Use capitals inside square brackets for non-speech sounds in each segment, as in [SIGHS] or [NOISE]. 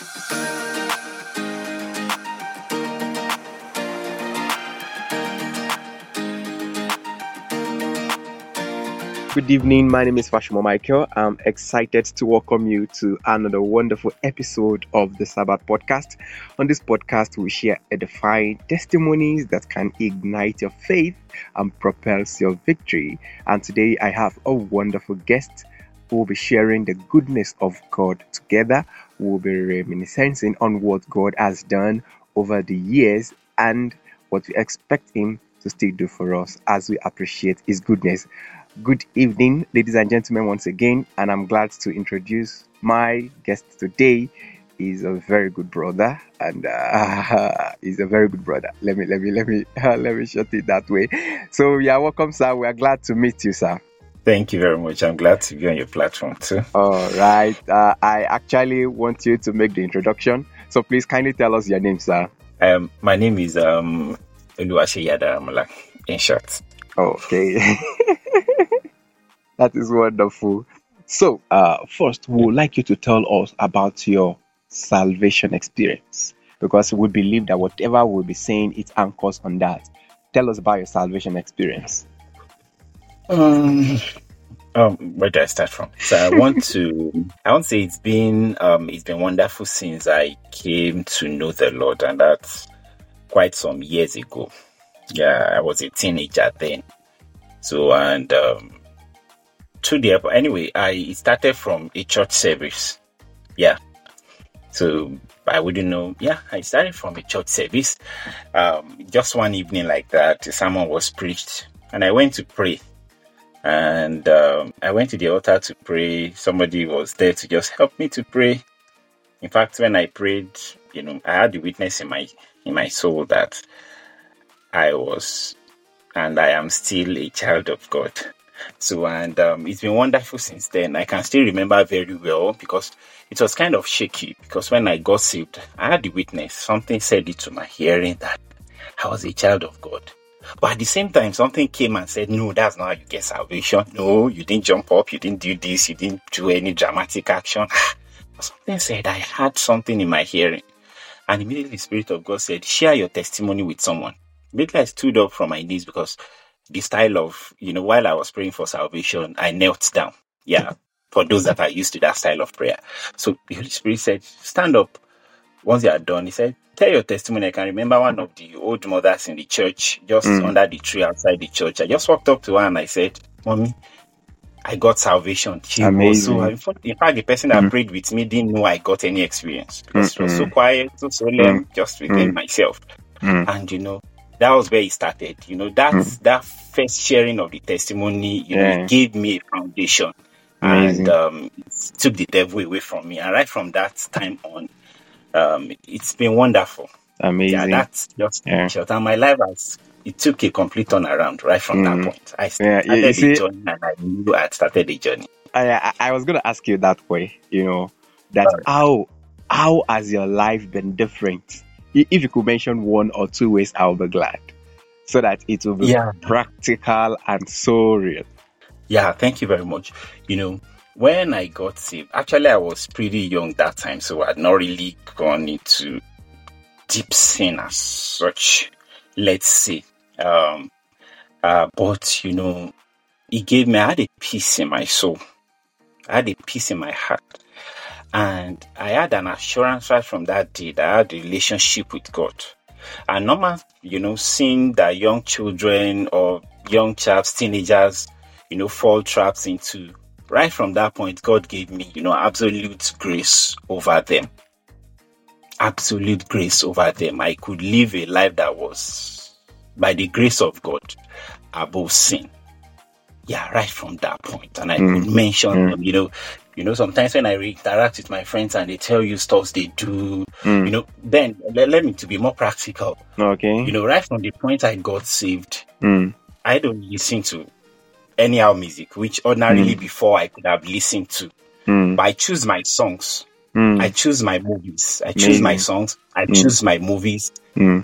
Good evening. My name is Fasomo Michael. I'm excited to welcome you to another wonderful episode of the Sabbath podcast. On this podcast, we share edifying testimonies that can ignite your faith and propels your victory. And today, I have a wonderful guest will be sharing the goodness of God together. We'll be reminiscing on what God has done over the years and what we expect Him to still do for us as we appreciate His goodness. Good evening, ladies and gentlemen, once again, and I'm glad to introduce my guest today. He's a very good brother, and uh, [LAUGHS] he's a very good brother. Let me, let me, let me, [LAUGHS] let me shut it that way. So, yeah, welcome, sir. We are glad to meet you, sir. Thank you very much. I'm glad to be on your platform too. All right. Uh, I actually want you to make the introduction. So please kindly tell us your name, sir. Um, my name is um Oluwaseyi Adaramola, in short. Okay. [LAUGHS] that is wonderful. So, uh, first, we would like you to tell us about your salvation experience because we believe that whatever we'll be saying, it anchors on that. Tell us about your salvation experience. Um, um, where do I start from? So I want [LAUGHS] to, I want to say it's been, um, it's been wonderful since I came to know the Lord, and that's quite some years ago. Yeah, I was a teenager then. So and um, to the airport. Anyway, I started from a church service. Yeah. So I wouldn't know. Yeah, I started from a church service. Um, just one evening like that, someone was preached, and I went to pray. And um, I went to the altar to pray. Somebody was there to just help me to pray. In fact, when I prayed, you know, I had the witness in my in my soul that I was and I am still a child of God. So, and um, it's been wonderful since then. I can still remember very well because it was kind of shaky. Because when I got saved, I had the witness. Something said it to my hearing that I was a child of God. But at the same time, something came and said, No, that's not how you get salvation. No, you didn't jump up, you didn't do this, you didn't do any dramatic action. Ah, something said, I had something in my hearing. And immediately the Spirit of God said, Share your testimony with someone. Immediately I stood up from my knees because the style of, you know, while I was praying for salvation, I knelt down. Yeah. For those that are used to that style of prayer. So the Holy Spirit said, stand up. Once you are done, he said, tell your testimony. I can remember one of the old mothers in the church, just mm. under the tree outside the church. I just walked up to her and I said, Mommy, I got salvation. She Amazing. was so, in fact, the person that mm. prayed with me didn't know I got any experience because mm-hmm. it was so quiet, so solemn, mm. just within mm. myself. Mm. And, you know, that was where it started. You know, that mm. that first sharing of the testimony, you yeah. know, gave me a foundation Amazing. and um, took the devil away from me. And right from that time on, um, it's been wonderful. Amazing. Yeah, that's just yeah. short. And my life has it took a complete turnaround right from mm. that point. I started yeah, the see, journey and I knew I started the journey. I, I, I was gonna ask you that way, you know, that how how has your life been different if you could mention one or two ways, I'll be glad. So that it will be yeah. practical and so real. Yeah, thank you very much. You know, when I got saved, actually, I was pretty young that time, so I had not really gone into deep sin as such, let's say. Um, uh, but, you know, it gave me, I had a peace in my soul, I had a peace in my heart. And I had an assurance right from that day that I had a relationship with God. And normal, you know, seeing that young children or young chaps, teenagers, you know, fall traps into, right from that point, God gave me, you know, absolute grace over them. Absolute grace over them. I could live a life that was, by the grace of God, above sin yeah, right from that point. And I mm. could mention mm. them, you know, you know, sometimes when I interact with my friends and they tell you stuff they do, mm. you know, then let, let, me to be more practical. Okay. You know, right from the point I got saved, mm. I don't listen to anyhow music, which ordinarily mm. before I could have listened to. Mm. But I choose my songs. Mm. I choose my movies. I choose Amazing. my songs. I choose my movies.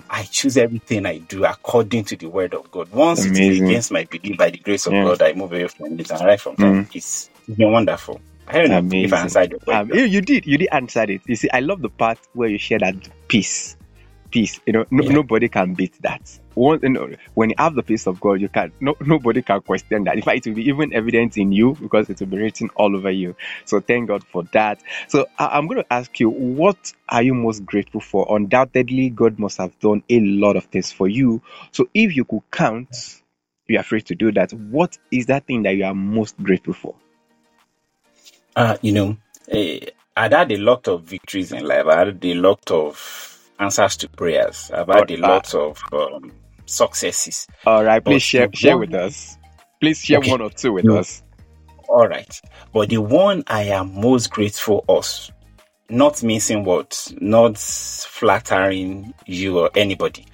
I choose everything I do according to the word of God. Once Amazing. it is against my belief by the grace of yeah. God, I move away from it. And right from that, it's been wonderful. I don't know if I answered your question. Um, you did. You did answer it. You see, I love the part where you share that peace. Peace. You know, no, yeah. nobody can beat that. You know, when you have the peace of God, you can no, nobody can question that. In fact, it will be even evident in you because it will be written all over you. So thank God for that. So I, I'm going to ask you, what are you most grateful for? Undoubtedly, God must have done a lot of things for you. So if you could count, you are free to do that. What is that thing that you are most grateful for? Uh, you know, uh, I've had a lot of victories in life. I had a lot of answers to prayers. I've had a lot of um, successes. All right, please share share one, with us. Please share okay. one or two with no. us. All right, but the one I am most grateful of, not missing words, not flattering you or anybody,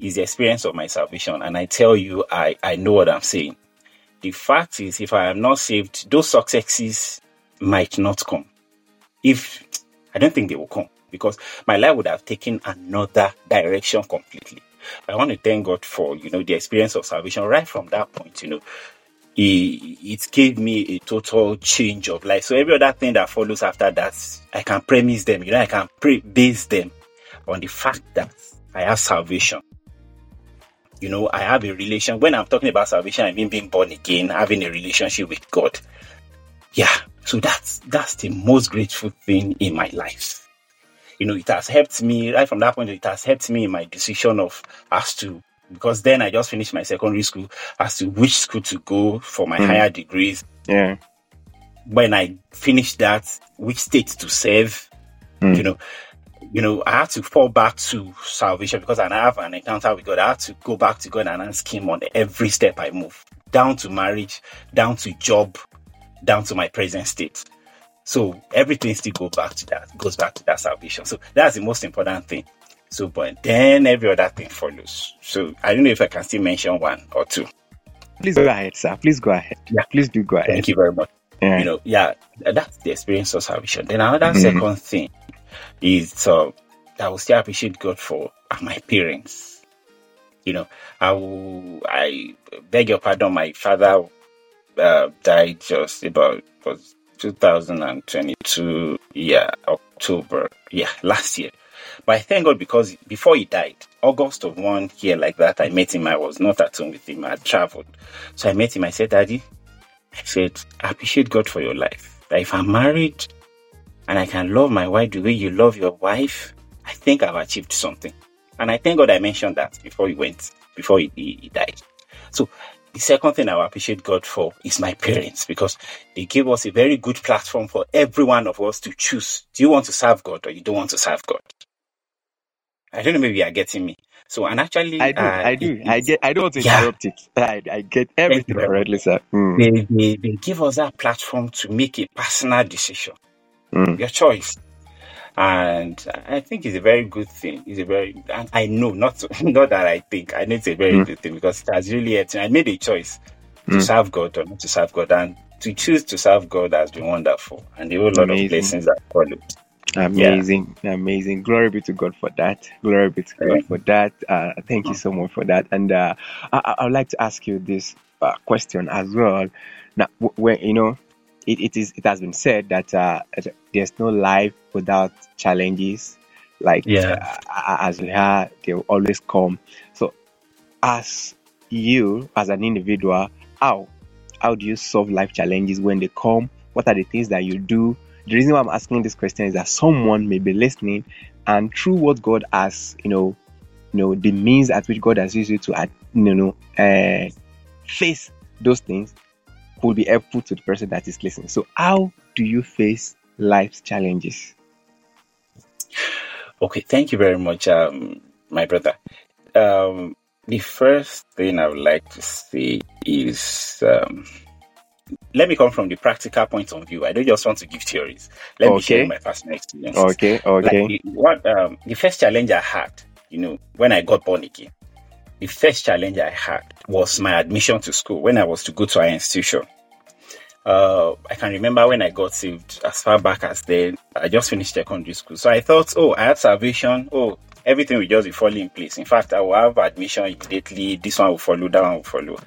is the experience of my salvation. And I tell you, I I know what I'm saying. The fact is, if I am not saved, those successes might not come. If I don't think they will come because my life would have taken another direction completely. I want to thank God for you know the experience of salvation right from that point. You know, it, it gave me a total change of life. So every other thing that follows after that, I can premise them. You know, I can pre- base them on the fact that I have salvation. You know, I have a relation. When I'm talking about salvation, I mean being born again, having a relationship with God. Yeah, so that's that's the most grateful thing in my life. You know, it has helped me right from that point. It has helped me in my decision of as to because then I just finished my secondary school as to which school to go for my mm. higher degrees. Yeah. When I finished that, which state to serve, mm. you know, you know, I had to fall back to salvation because I have an encounter with God. I had to go back to God and ask Him on every step I move, down to marriage, down to job, down to my present state. So everything still goes back to that, goes back to that salvation. So that's the most important thing. So, but then every other thing follows. So I don't know if I can still mention one or two. Please go ahead, sir. Please go ahead. Yeah. Please do go ahead. Thank you very much. Yeah. You know, yeah, that's the experience of salvation. Then another mm-hmm. second thing is uh, I will still appreciate God for my parents. You know, I will, I beg your pardon, my father uh, died just about was 2022 yeah October yeah last year. But I thank God because before he died, August of one year like that, I met him. I was not at home with him. I had traveled. So I met him. I said, Daddy, I said, I appreciate God for your life. That if I'm married and I can love my wife the way you love your wife, I think I've achieved something. And I thank God I mentioned that before he went, before he, he, he died. So the second thing I appreciate God for is my parents because they gave us a very good platform for every one of us to choose. Do you want to serve God or you don't want to serve God? I don't know, maybe you are getting me. So, and actually, I do, uh, I do, I get, I don't want to yeah. interrupt it. I, I get everything correctly, sir. Mm. They, they, they give us that platform to make a personal decision. Mm. Your choice and I think it's a very good thing. It's a very, and I know not [LAUGHS] not that I think I know it's a very mm. good thing because it has really. I made a choice to mm. serve God or not to serve God, and to choose to serve God has been wonderful, and a whole lot of blessings that followed. Amazing, yeah. amazing. Glory be to God for that. Glory be to God for that. Uh, thank you so much for that. And uh, I, I would like to ask you this uh, question as well. Now, when you know, it, it is it has been said that uh, there's no life without challenges. Like yeah. uh, as they are they will always come. So as you as an individual how how do you solve life challenges when they come? What are the things that you do? The reason why i'm asking this question is that someone may be listening and through what god has you know you know the means at which god has used you to uh, you know uh, face those things could be helpful to the person that is listening. So, how do you face life's challenges? Okay, thank you very much, um, my brother. Um, the first thing I would like to say is um, let me come from the practical point of view. I don't just want to give theories. Let okay. me share my personal experience. Okay, okay. Like, what um, the first challenge I had, you know, when I got born again, the first challenge I had was my admission to school when I was to go to an institution. Uh, I can remember when I got saved as far back as then. I just finished secondary school. So I thought, oh, I had salvation. Oh, everything will just be falling in place. In fact, I will have admission immediately. This one will follow, that one will follow.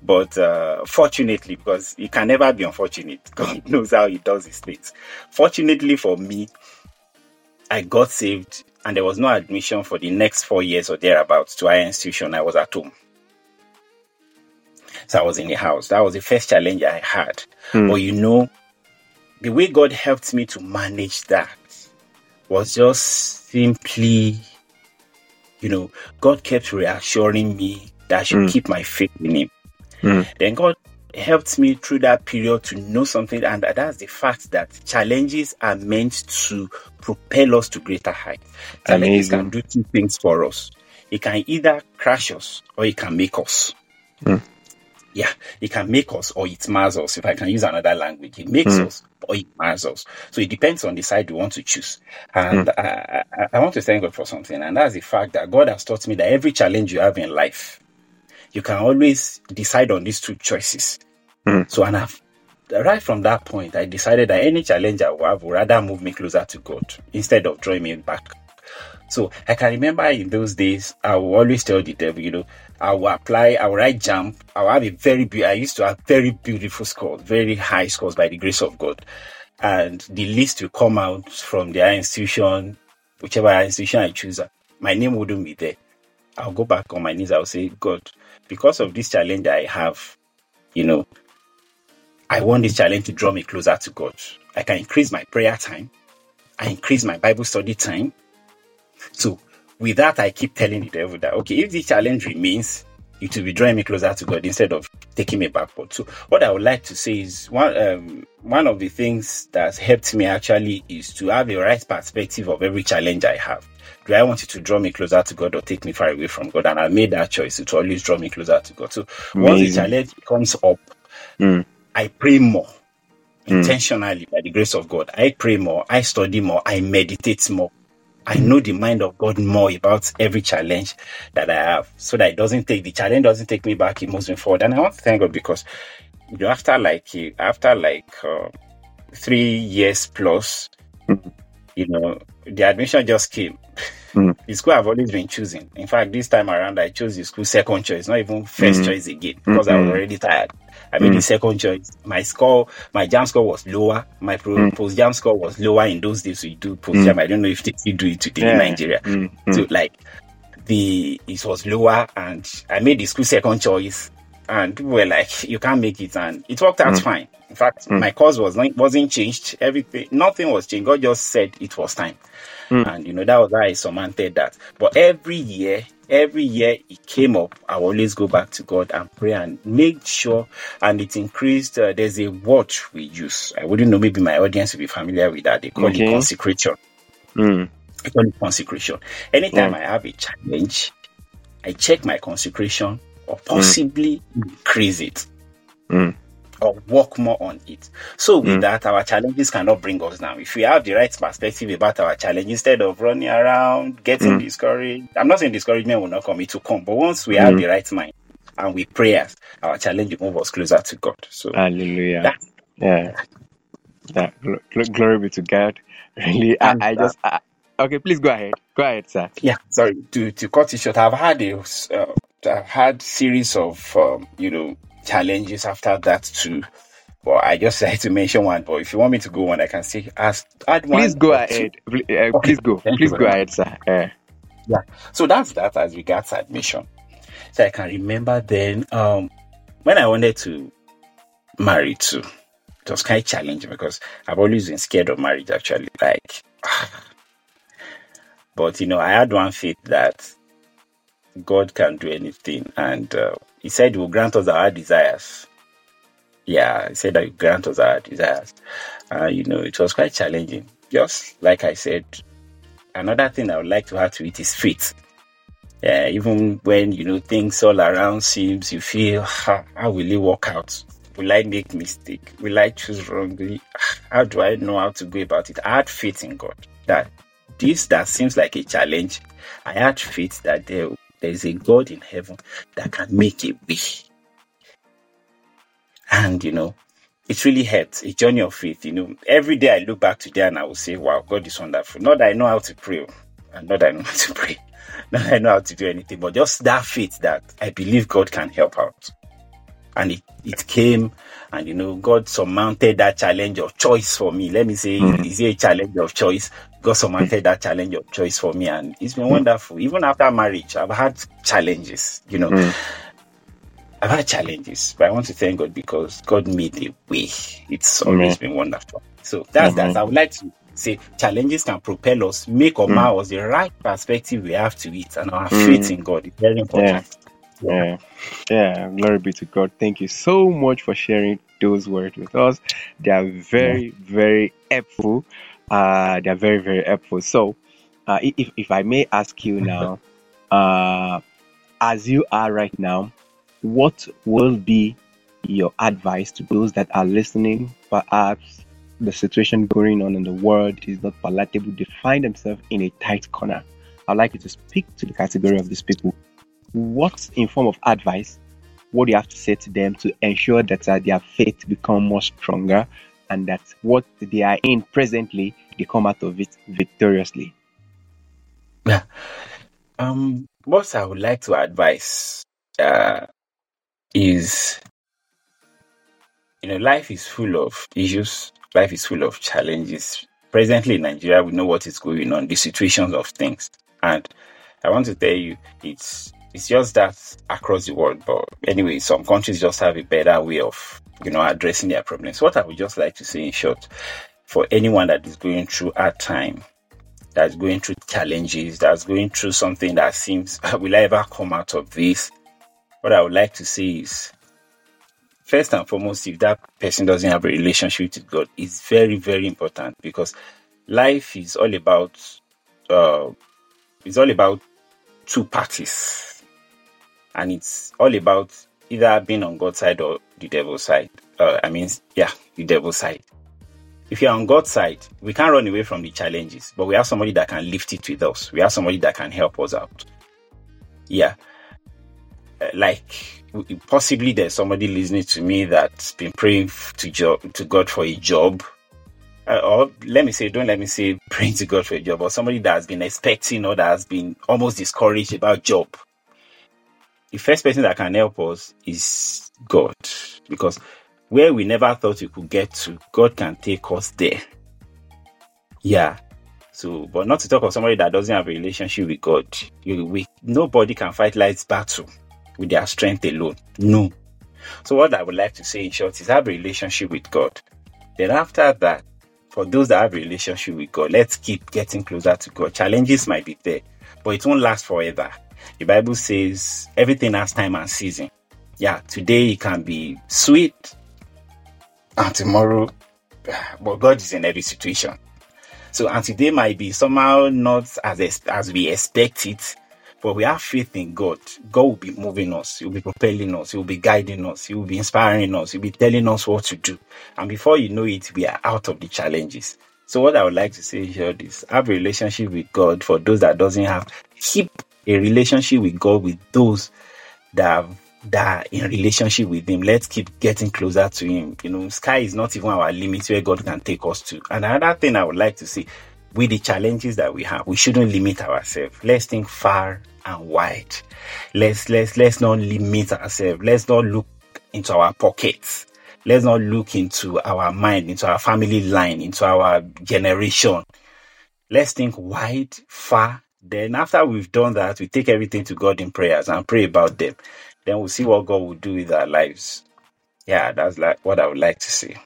But uh, fortunately, because he can never be unfortunate, [LAUGHS] God knows how he does his things. Fortunately for me, I got saved and there was no admission for the next four years or thereabouts to higher institution. I was at home. So I was in the house. That was the first challenge I had. Hmm. But you know, the way God helped me to manage that was just simply, you know, God kept reassuring me that I should Mm. keep my faith in Him. Mm. Then God helped me through that period to know something, and that's the fact that challenges are meant to propel us to greater heights. Challenges Amazing. can do two things for us. It can either crash us or it can make us. Mm. Yeah, it can make us or it mars us. If I can use another language, it makes Mm. us or it mars us. So it depends on the side we want to choose. And I, I, I want to thank God for something, and that's the fact that God has taught me that every challenge you have in life, you can always decide on these two choices. Mm. So, and I've right from that point, I decided that any challenge I would rather move me closer to God instead of drawing me back. So I can remember in those days, I would always tell the devil, you know, I will apply, I will write jump, I will have a very be- I used to have very beautiful scores, very high scores by the grace of God. And the list will come out from their institution, whichever institution I choose, my name wouldn't be there. I'll go back on my knees, I'll say, God, because of this challenge I have, you know, I want this challenge to draw me closer to God. I can increase my prayer time. I increase my Bible study time. So with that, I keep telling the devil that, okay, if this challenge remains, it will be drawing me closer to God instead of taking me backward. So what I would like to say is one, um, one of the things that helped me actually is to have a right perspective of every challenge I have. Do I want it to draw me closer to God or take me far away from God? And I made that choice to always draw me closer to God. So once the challenge comes up, Mm. I pray more Mm. intentionally by the grace of God. I pray more, I study more, I meditate more. I know the mind of God more about every challenge that I have so that it doesn't take the challenge doesn't take me back, it moves me forward. And I want to thank God because you know, after like after like uh, three years plus, you know, the admission just came. Mm. The school I've always been choosing. In fact, this time around, I chose the school second choice, not even first Mm. choice again, because I was Mm-mm. already tired. I made Mm. the second choice. My score, my JAMB score was lower. My pro, Mm. post JAMB score was lower in those days. We do post JAMB. I don't know if they still do it today in Nigeria. Mm. Mm. So like the it was lower, and I made the school second choice, and people were like, "You can't make it," and it worked out Mm. fine. In fact, Mm. my course was not wasn't changed. Everything, nothing was changed. God just said it was time, Mm. and you know that was how I surmounted that. But every year, every year it came up, I always go back to God and pray and make sure, and it increased. Uh, there's a word we use. I wouldn't know. Maybe my audience will be familiar with that. They call Okay. it consecration. Mm. I call it consecration. Anytime Mm. I have a challenge, I check my consecration or possibly increase it Mm. or work more on it. So with Mm. that, our challenges cannot bring us down. If we have the right perspective about our challenge, instead of running around, getting Mm. discouraged, I'm not saying discouragement will not come, it will come. But once we have Mm. the right mind and we prayers, our challenge will move us closer to God. So Hallelujah. That- yeah. Gl- glory be to God. [LAUGHS] Really, I, I just I, okay. Please go ahead. Go ahead, sir. yeah sorry to to cut it short i've had a uh, i've had series of um, you know challenges after that too well i just [LAUGHS] had to mention one but if you want me to go on i can say ask add one Please go ahead. Pl- uh, Okay, Please go. thank Please go ahead, sir. Yeah. so that's that as regards admission so i can remember then um when i wanted to marry too it was kind of challenging because i've always been scared of marriage actually like [SIGHS] but you know i had one faith that god can do anything and uh, he said he will grant us our desires yeah he said that he will grant us our desires uh, you know it was quite challenging just like i said another thing i would like to add to it is faith yeah, even when you know things all around seems you feel how, how will it work out? Will I make mistake? Will I choose wrongly? How do I know how to go about it? I had faith in God that this that seems like a challenge. I had faith that there there is a God in heaven that can make a way. And you know, it really helped a journey of faith. You know, every day I look back today and I will say, "Wow, God is wonderful." Not that I know how to pray, and not that I know [LAUGHS] how to pray, not that I know how to do anything, but just that faith that I believe God can help out. and it, it came and you know god surmounted that challenge of choice for me let me say mm. is it a challenge of choice god surmounted that challenge of choice for me and it's been mm. wonderful even after marriage i've had challenges you know mm. I've had challenges, but I want to thank God because God made a way. It's always been wonderful. So that's that. I would like to say challenges can propel us, make or mm. mar us the right perspective we have to it, and our mm. faith in God is very important. Yeah. yeah. yeah, Glory be to God. Thank you so much for sharing those words with us. They are very, very helpful. Uh, they are very, very helpful. So, uh, if if I may ask you [LAUGHS] now, uh, as you are right now, what will be your advice to those that are listening? Perhaps the situation going on in the world is not palatable. They find themselves in a tight corner. I'd like you to speak to the category of these people. What, in form of advice, what do you have to say to them to ensure that uh, their faith become more stronger and that what they are in presently, they come out of it victoriously? Yeah. Um, what I would like to advise uh, is you know life is full of issues life is full of challenges presently in nigeria we know what is going on the situations of things and i want to tell you it's it's just that across the world but anyway some countries just have a better way of you know addressing their problems. What i would just like to say in short for anyone that is going through a time that's going through challenges that's going through something that seems [LAUGHS] will I ever come out of this? What I would like to say is first and foremost, if that person doesn't have a relationship with God, it's very, very important because life is all about uh, it's all about two parties, and it's all about either being on God's side or the devil's side. Uh, I mean, yeah, the devil's side. If you're on God's side, we can't run away from the challenges, but we have somebody that can lift it with us. We have somebody that can help us out. Yeah. Uh, like possibly there's somebody listening to me that's been praying to to God for a job. Uh, or let me say, don't let me say [LAUGHS] praying to God for a job, or somebody that has been expecting or that has been almost discouraged about job. The first person that can help us is God, because where we never thought we could get to, God can take us there. Yeah. So, but not to talk of somebody that doesn't have a relationship with God. You, we, nobody can fight life's battle with their strength alone. No. So, what I would like to say in short is have a relationship with God. Then, after that, for those that have a relationship with God, let's keep getting closer to God. Challenges might be there, but it won't last forever. The Bible says everything has time and season. Yeah, today it can be sweet, and tomorrow, [SIGHS] but God is in every situation. So, and today might be somehow not as as we expect it, but we have faith in God. God will be moving us. He will be propelling us. He will be guiding us. He will be inspiring us. He will be telling us what to do. And before you know it, we are out of the challenges. So what I would like to say here is have a relationship with God for those that doesn't have. Keep a relationship with God with those that have that in relationship with him. Let's keep getting closer to him. You know, sky is not even our limit where God can take us to. And another thing I would like to say, with the challenges that we have, we shouldn't limit ourselves. Let's think far and wide. Let's let's let's not limit ourselves. Let's not look into our pockets. Let's not look into our mind, into our family line, into our generation. Let's think wide, far. Then after we've done that, we take everything to God in prayers and pray about them. Then we'll see what God will do with our lives. Yeah, that's like what I would like to see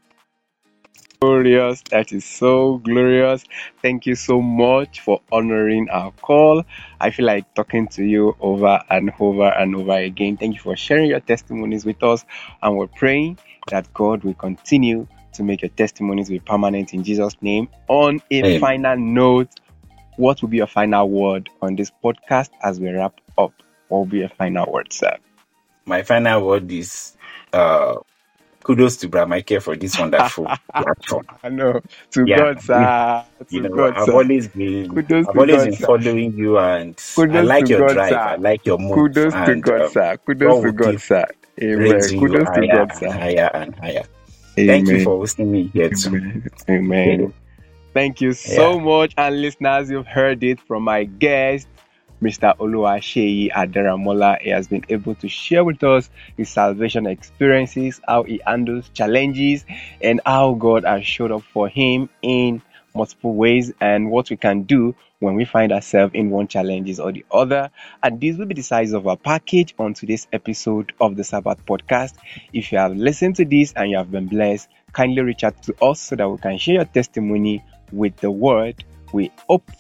glorious. That is so glorious. Thank you so much for honoring our call. I feel like talking to you over and over and over again. Thank you for sharing your testimonies with us. And we're praying that God will continue to make your testimonies be permanent in Jesus' name. On a Amen. final note, what will be your final word on this podcast as we wrap up? What will be your final word, sir? My final word is uh, kudos to Bra Michael for this wonderful [LAUGHS] platform. I know. To yeah. God, sir. [LAUGHS] To you know, God, I've sir. always been kudos I've always God, been sir. following you and kudos I like your God, drive. Sir. I like your move. Kudos and, to God, um, sir. Kudos to God, sir. Amen. Kudos to God, sir. higher and higher. Amen. Thank you for hosting me here too. Amen. Thank you so yeah. much. And listeners, you've heard it from my guest, Mr. Oluwaseyi Adaramola. He has been able to share with us his salvation experiences, how he handles challenges, and how God has showed up for him in multiple ways and what we can do when we find ourselves in one challenges or the other. And this will be the size of our package on today's episode of the Sabbath podcast. If you have listened to this and you have been blessed, kindly reach out to us so that we can share your testimony with the word. We hope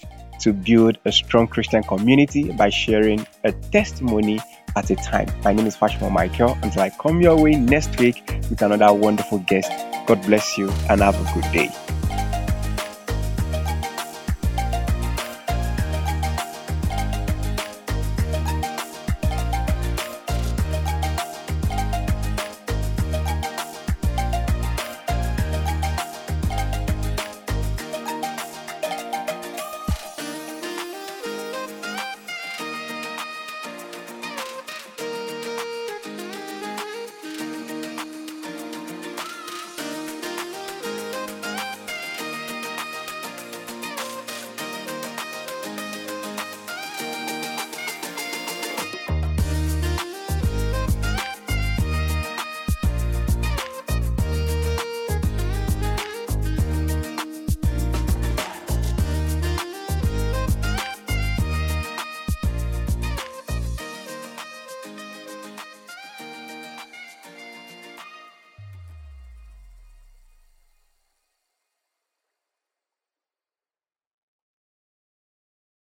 to build a strong Christian community by sharing a testimony at a time. My name is Fasomo Michael. Until I come your way next week with another wonderful guest, God bless you and have a good day.